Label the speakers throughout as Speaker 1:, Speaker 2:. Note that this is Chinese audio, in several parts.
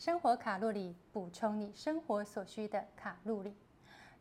Speaker 1: 生活卡路里，补充你生活所需的卡路里。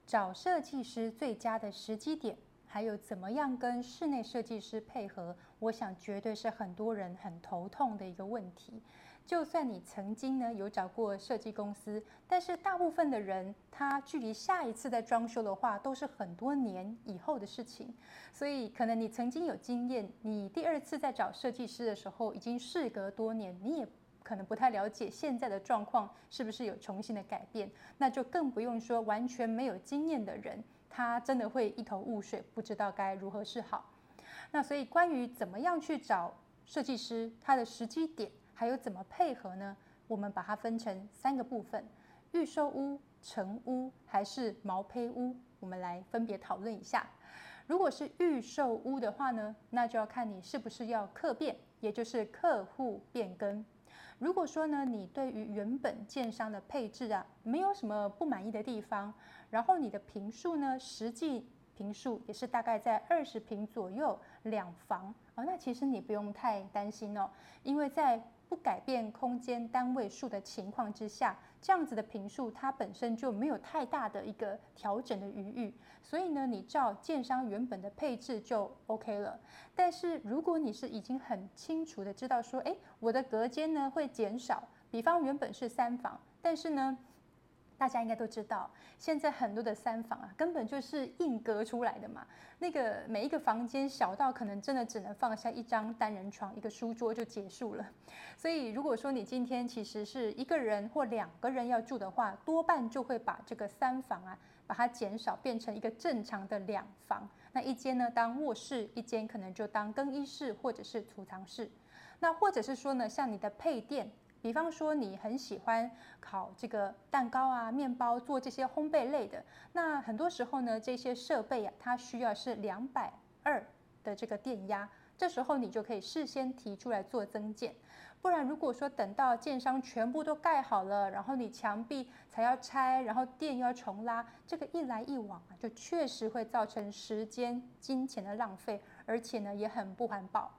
Speaker 1: 找设计师最佳的时机点，还有怎么样跟室内设计师配合，我想绝对是很多人很头痛的一个问题。就算你曾经呢有找过设计公司，但是大部分的人他距离下一次再装修的话，都是很多年以后的事情。所以可能你曾经有经验，你第二次在找设计师的时候，已经事隔多年，你也。可能不太了解现在的状况是不是有重新的改变，那就更不用说完全没有经验的人，他真的会一头雾水，不知道该如何是好。那所以关于怎么样去找设计师，他的时机点，还有怎么配合呢？我们把它分成三个部分：预售屋、成屋还是毛坯屋？我们来分别讨论一下。如果是预售屋的话呢，那就要看你是不是要客变，也就是客户变更。如果说呢，你对于原本建商的配置啊，没有什么不满意的地方，然后你的平数呢，实际平数也是大概在二十平左右，两房啊，那其实你不用太担心哦，因为在不改变空间单位数的情况之下，这样子的平数它本身就没有太大的一个调整的余裕，所以呢，你照建商原本的配置就 OK 了。但是如果你是已经很清楚的知道说，哎，我的隔间呢会减少，比方原本是三房，但是呢。大家应该都知道，现在很多的三房啊，根本就是硬隔出来的嘛。那个每一个房间小到可能真的只能放下一张单人床、一个书桌就结束了。所以如果说你今天其实是一个人或两个人要住的话，多半就会把这个三房啊，把它减少，变成一个正常的两房。那一间呢当卧室，一间可能就当更衣室或者是储藏室。那或者是说呢，像你的配电。比方说，你很喜欢烤这个蛋糕啊、面包，做这些烘焙类的，那很多时候呢，这些设备啊，它需要是两百二的这个电压，这时候你就可以事先提出来做增减。不然，如果说等到建商全部都盖好了，然后你墙壁才要拆，然后电要重拉，这个一来一往啊，就确实会造成时间、金钱的浪费，而且呢，也很不环保。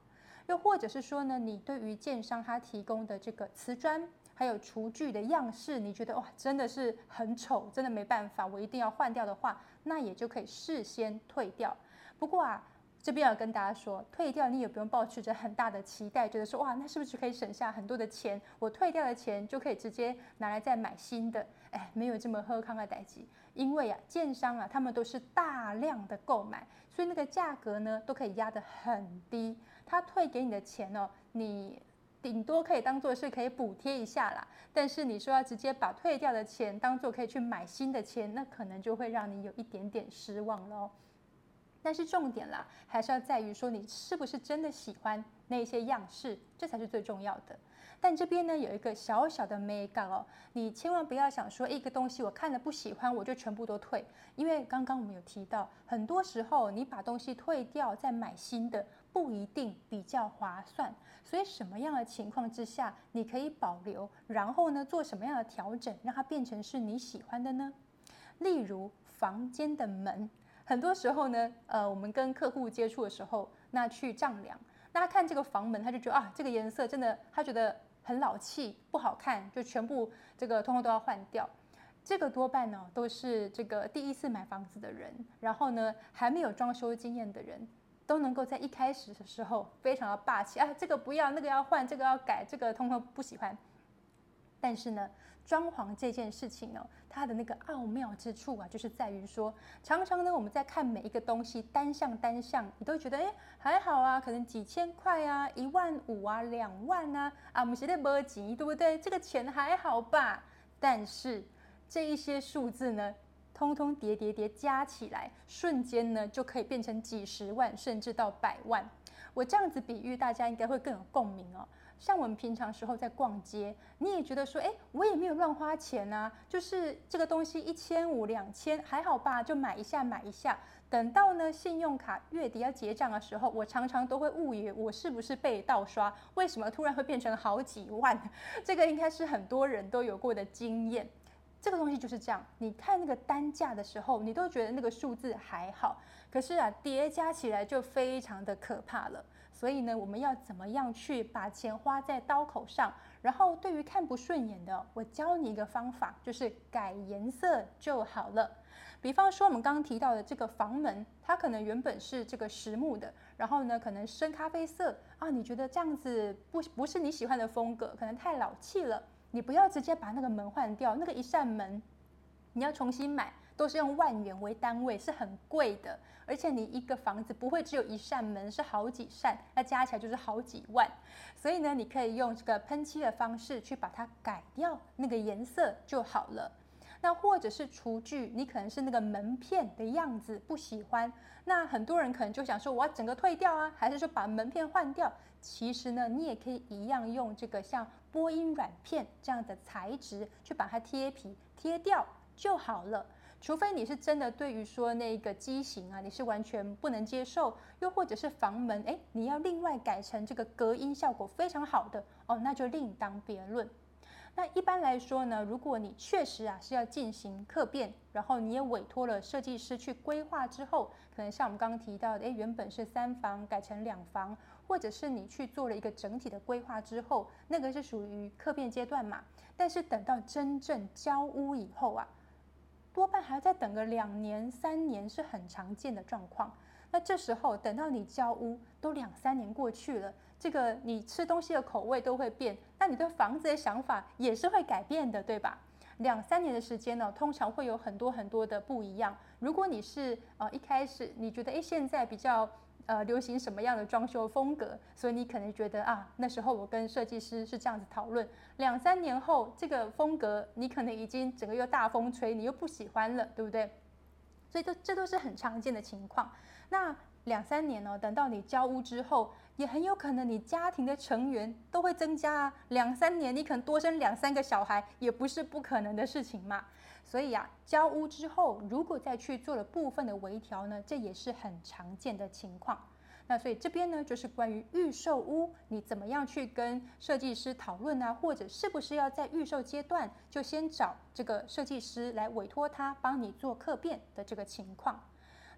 Speaker 1: 又或者是说呢，你对于建商他提供的这个瓷砖，还有厨具的样式，你觉得哇，真的是很丑，真的没办法，我一定要换掉的话，那也就可以事先退掉。不过啊，这边要跟大家说，退掉你也不用抱持着很大的期待，觉得说哇，那是不是可以省下很多的钱？我退掉的钱就可以直接拿来再买新的？哎，没有这么喝康的代际，因为啊，建商啊，他们都是大量的购买，所以那个价格呢，都可以压得很低。他退给你的钱哦，你顶多可以当做是可以补贴一下啦。但是你说要直接把退掉的钱当做可以去买新的钱，那可能就会让你有一点点失望喽。但是重点啦，还是要在于说你是不是真的喜欢那些样式，这才是最重要的。但这边呢有一个小小的 mega 哦，你千万不要想说一个东西我看了不喜欢我就全部都退，因为刚刚我们有提到，很多时候你把东西退掉再买新的不一定比较划算，所以什么样的情况之下你可以保留，然后呢做什么样的调整让它变成是你喜欢的呢？例如房间的门，很多时候呢，呃，我们跟客户接触的时候，那去丈量，那看这个房门，他就觉得啊这个颜色真的，他觉得。很老气，不好看，就全部这个通通都要换掉。这个多半呢都是这个第一次买房子的人，然后呢还没有装修经验的人，都能够在一开始的时候非常的霸气啊，这个不要，那个要换，这个要改，这个通通不喜欢。但是呢，装潢这件事情呢，它的那个奥妙之处啊，就是在于说，常常呢，我们在看每一个东西单项单项，你都觉得哎还好啊，可能几千块啊，一万五啊，两万啊，啊，我们现在不急，对不对？这个钱还好吧？但是这一些数字呢，通通叠叠叠加起来，瞬间呢就可以变成几十万，甚至到百万。我这样子比喻，大家应该会更有共鸣哦。像我们平常时候在逛街，你也觉得说，哎，我也没有乱花钱啊，就是这个东西一千五、两千还好吧，就买一下买一下。等到呢信用卡月底要结账的时候，我常常都会误以为我是不是被盗刷？为什么突然会变成好几万？这个应该是很多人都有过的经验。这个东西就是这样，你看那个单价的时候，你都觉得那个数字还好，可是啊，叠加起来就非常的可怕了。所以呢，我们要怎么样去把钱花在刀口上？然后对于看不顺眼的，我教你一个方法，就是改颜色就好了。比方说我们刚刚提到的这个房门，它可能原本是这个实木的，然后呢可能深咖啡色啊，你觉得这样子不不是你喜欢的风格，可能太老气了。你不要直接把那个门换掉，那个一扇门你要重新买，都是用万元为单位，是很贵的。而且你一个房子不会只有一扇门，是好几扇，那加起来就是好几万。所以呢，你可以用这个喷漆的方式去把它改掉那个颜色就好了。那或者是厨具，你可能是那个门片的样子不喜欢，那很多人可能就想说我要整个退掉啊，还是说把门片换掉？其实呢，你也可以一样用这个像波音软片这样的材质去把它贴皮贴掉就好了。除非你是真的对于说那个机型啊，你是完全不能接受，又或者是房门，哎，你要另外改成这个隔音效果非常好的哦，那就另当别论。那一般来说呢，如果你确实啊是要进行客变，然后你也委托了设计师去规划之后，可能像我们刚刚提到的，诶，原本是三房改成两房，或者是你去做了一个整体的规划之后，那个是属于客变阶段嘛。但是等到真正交屋以后啊，多半还要再等个两年、三年，是很常见的状况。那这时候等到你交屋，都两三年过去了。这个你吃东西的口味都会变，那你对房子的想法也是会改变的，对吧？两三年的时间呢，通常会有很多很多的不一样。如果你是呃一开始你觉得诶现在比较呃流行什么样的装修风格，所以你可能觉得啊那时候我跟设计师是这样子讨论，两三年后这个风格你可能已经整个又大风吹，你又不喜欢了，对不对？所以这这都是很常见的情况。那两三年呢，等到你交屋之后。也很有可能你家庭的成员都会增加啊，两三年你可能多生两三个小孩，也不是不可能的事情嘛。所以啊，交屋之后如果再去做了部分的微调呢，这也是很常见的情况。那所以这边呢，就是关于预售屋，你怎么样去跟设计师讨论啊，或者是不是要在预售阶段就先找这个设计师来委托他帮你做客变的这个情况。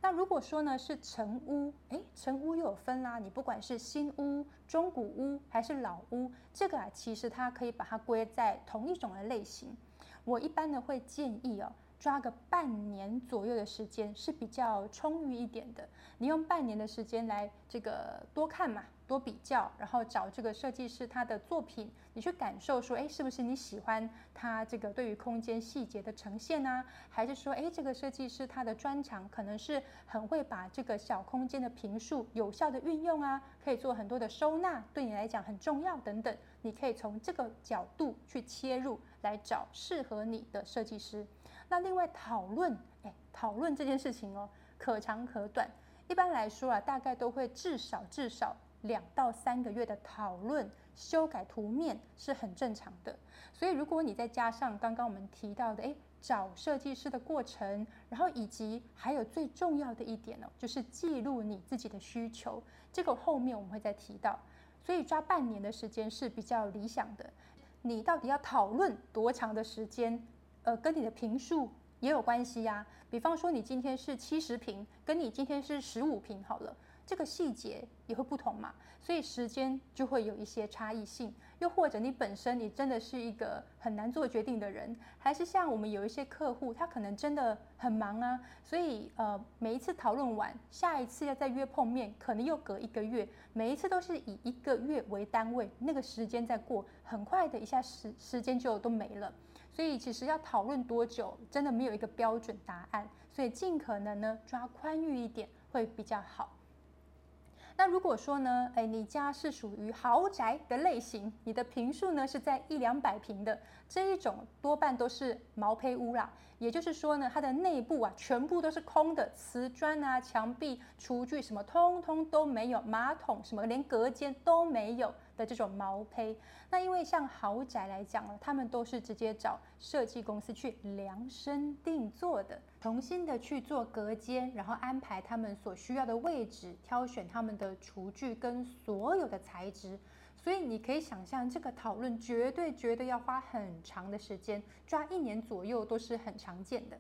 Speaker 1: 那如果说呢是成屋，诶，成屋又有分啦。你不管是新屋、中古屋还是老屋，这个啊其实它可以把它归在同一种的类型。我一般呢会建议哦，抓个半年左右的时间是比较充裕一点的。你用半年的时间来这个多看嘛。多比较，然后找这个设计师他的作品，你去感受说，哎，是不是你喜欢他这个对于空间细节的呈现呢？还是说，哎，这个设计师他的专长可能是很会把这个小空间的平数有效的运用啊，可以做很多的收纳，对你来讲很重要等等。你可以从这个角度去切入，来找适合你的设计师。那另外讨论，哎，讨论这件事情哦，可长可短。一般来说啊，大概都会至少至少。两到三个月的讨论、修改图面是很正常的。所以，如果你再加上刚刚我们提到的，诶，找设计师的过程，然后以及还有最重要的一点呢，就是记录你自己的需求。这个后面我们会再提到。所以，抓半年的时间是比较理想的。你到底要讨论多长的时间？呃，跟你的平数也有关系呀。比方说，你今天是七十平，跟你今天是十五平，好了。这个细节也会不同嘛，所以时间就会有一些差异性。又或者你本身你真的是一个很难做决定的人，还是像我们有一些客户，他可能真的很忙啊，所以呃每一次讨论完，下一次要再约碰面，可能又隔一个月，每一次都是以一个月为单位，那个时间在过，很快的一下时时间就都没了。所以其实要讨论多久，真的没有一个标准答案，所以尽可能呢抓宽裕一点会比较好。那如果说呢，哎，你家是属于豪宅的类型，你的平数呢是在一两百平的这一种，多半都是毛坯屋啦。也就是说呢，它的内部啊全部都是空的，瓷砖啊、墙壁、厨具什么通通都没有，马桶什么连隔间都没有。的这种毛坯，那因为像豪宅来讲呢，他们都是直接找设计公司去量身定做的，重新的去做隔间，然后安排他们所需要的位置，挑选他们的厨具跟所有的材质，所以你可以想象这个讨论绝对绝对要花很长的时间，抓一年左右都是很常见的。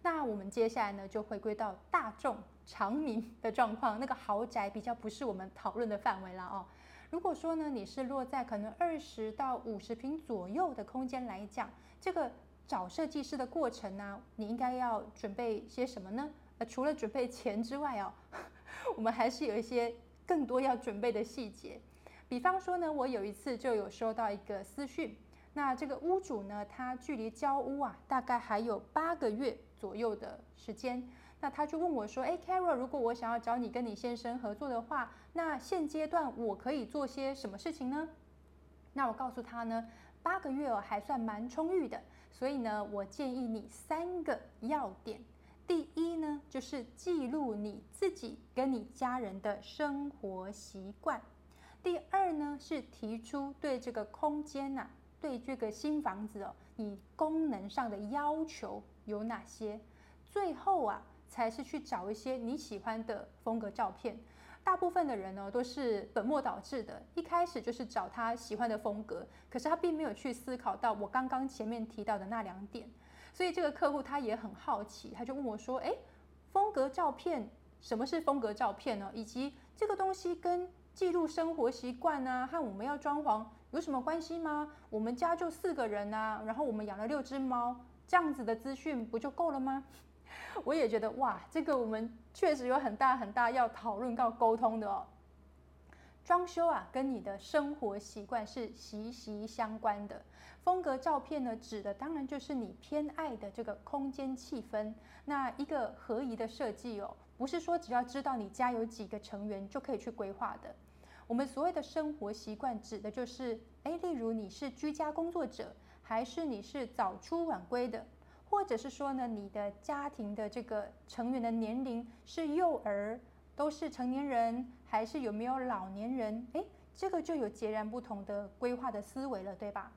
Speaker 1: 那我们接下来呢，就回归到大众。长民的状况，那个豪宅比较不是我们讨论的范围了哦。如果说呢，你是落在可能二十到五十平左右的空间来讲，这个找设计师的过程呢，你应该要准备些什么呢？呃，除了准备钱之外哦，我们还是有一些更多要准备的细节。比方说呢，我有一次就有收到一个私讯，那这个屋主呢，他距离交屋啊，大概还有八个月左右的时间。那他就问我说：“哎，Carol，如果我想要找你跟你先生合作的话，那现阶段我可以做些什么事情呢？”那我告诉他呢，八个月哦还算蛮充裕的，所以呢，我建议你三个要点。第一呢，就是记录你自己跟你家人的生活习惯；第二呢，是提出对这个空间呐，对这个新房子哦，你功能上的要求有哪些？最后啊。才是去找一些你喜欢的风格照片。大部分的人呢都是本末倒置的，一开始就是找他喜欢的风格，可是他并没有去思考到我刚刚前面提到的那两点。所以这个客户他也很好奇，他就问我说：“诶，风格照片什么是风格照片呢？以及这个东西跟记录生活习惯啊，和我们要装潢有什么关系吗？我们家就四个人啊，然后我们养了六只猫，这样子的资讯不就够了吗？”我也觉得哇，这个我们确实有很大很大要讨论到沟通的哦。装修啊，跟你的生活习惯是息息相关的。风格照片呢，指的当然就是你偏爱的这个空间气氛。那一个合宜的设计哦，不是说只要知道你家有几个成员就可以去规划的。我们所谓的生活习惯，指的就是，诶，例如你是居家工作者，还是你是早出晚归的。或者是说呢，你的家庭的这个成员的年龄是幼儿，都是成年人，还是有没有老年人？诶，这个就有截然不同的规划的思维了，对吧？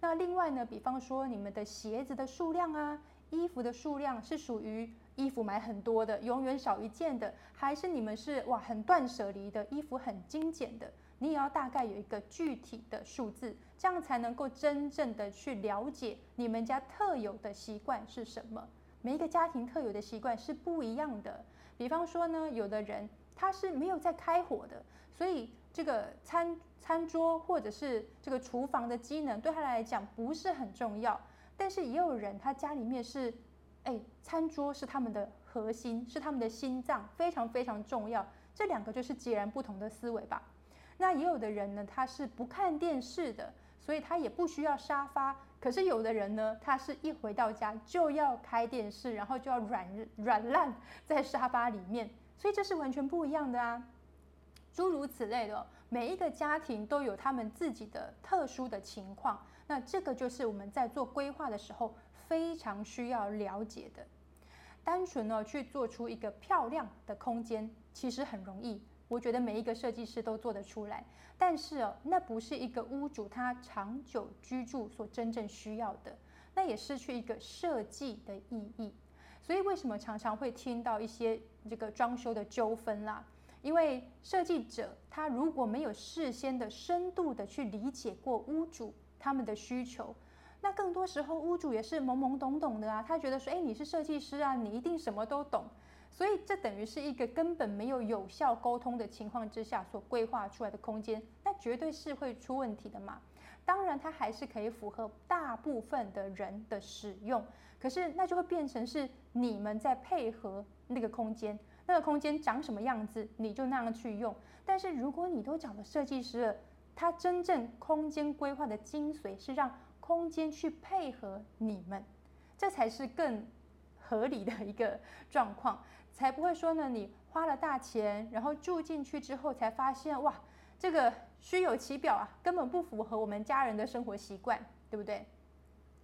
Speaker 1: 那另外呢，比方说你们的鞋子的数量啊，衣服的数量是属于衣服买很多的，永远少一件的，还是你们是哇很断舍离的，衣服很精简的？你也要大概有一个具体的数字，这样才能够真正的去了解你们家特有的习惯是什么。每一个家庭特有的习惯是不一样的。比方说呢，有的人他是没有在开火的，所以这个餐餐桌或者是这个厨房的机能对他来讲不是很重要。但是也有人他家里面是，哎，餐桌是他们的核心，是他们的心脏，非常非常重要。这两个就是截然不同的思维吧。那也有的人呢，他是不看电视的，所以他也不需要沙发。可是有的人呢，他是一回到家就要开电视，然后就要软软烂在沙发里面，所以这是完全不一样的啊。诸如此类的，每一个家庭都有他们自己的特殊的情况。那这个就是我们在做规划的时候非常需要了解的。单纯呢去做出一个漂亮的空间，其实很容易。我觉得每一个设计师都做得出来，但是哦，那不是一个屋主他长久居住所真正需要的，那也失去一个设计的意义。所以为什么常常会听到一些这个装修的纠纷啦？因为设计者他如果没有事先的深度的去理解过屋主他们的需求，那更多时候屋主也是懵懵懂懂的啊，他觉得说，哎，你是设计师啊，你一定什么都懂。所以这等于是一个根本没有有效沟通的情况之下所规划出来的空间，那绝对是会出问题的嘛。当然，它还是可以符合大部分的人的使用，可是那就会变成是你们在配合那个空间，那个空间长什么样子，你就那样去用。但是如果你都找了设计师了，他真正空间规划的精髓是让空间去配合你们，这才是更合理的一个状况。才不会说呢，你花了大钱，然后住进去之后才发现，哇，这个虚有其表啊，根本不符合我们家人的生活习惯，对不对？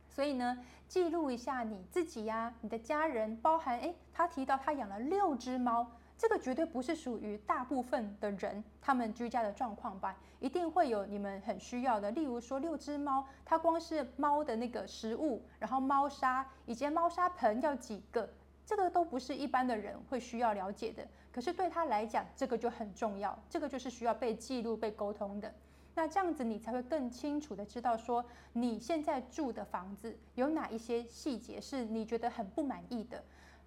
Speaker 1: 所以呢，记录一下你自己呀，你的家人，包含诶，他提到他养了六只猫，这个绝对不是属于大部分的人他们居家的状况吧？一定会有你们很需要的，例如说六只猫，它光是猫的那个食物，然后猫砂以及猫砂盆要几个？这个都不是一般的人会需要了解的，可是对他来讲，这个就很重要，这个就是需要被记录、被沟通的。那这样子，你才会更清楚的知道说，你现在住的房子有哪一些细节是你觉得很不满意的。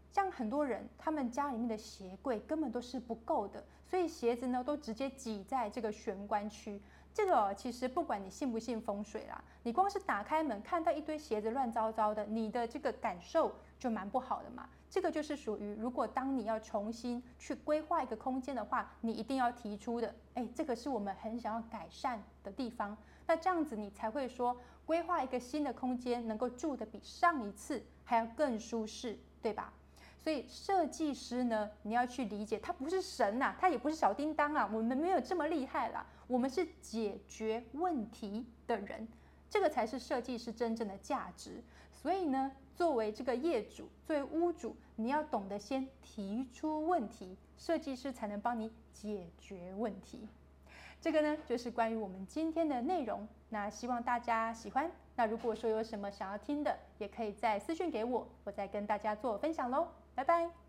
Speaker 1: 像很多人，他们家里面的鞋柜根本都是不够的，所以鞋子呢都直接挤在这个玄关区。这个其实不管你信不信风水啦，你光是打开门看到一堆鞋子乱糟糟的，你的这个感受就蛮不好的嘛。这个就是属于，如果当你要重新去规划一个空间的话，你一定要提出的，哎，这个是我们很想要改善的地方。那这样子你才会说，规划一个新的空间，能够住的比上一次还要更舒适，对吧？所以设计师呢，你要去理解，他不是神呐，他也不是小叮当啊，我们没有这么厉害啦，我们是解决问题的人，这个才是设计师真正的价值。所以呢，作为这个业主，作为屋主，你要懂得先提出问题，设计师才能帮你解决问题。这个呢，就是关于我们今天的内容。那希望大家喜欢。那如果说有什么想要听的，也可以在私讯给我，我再跟大家做分享喽。拜拜。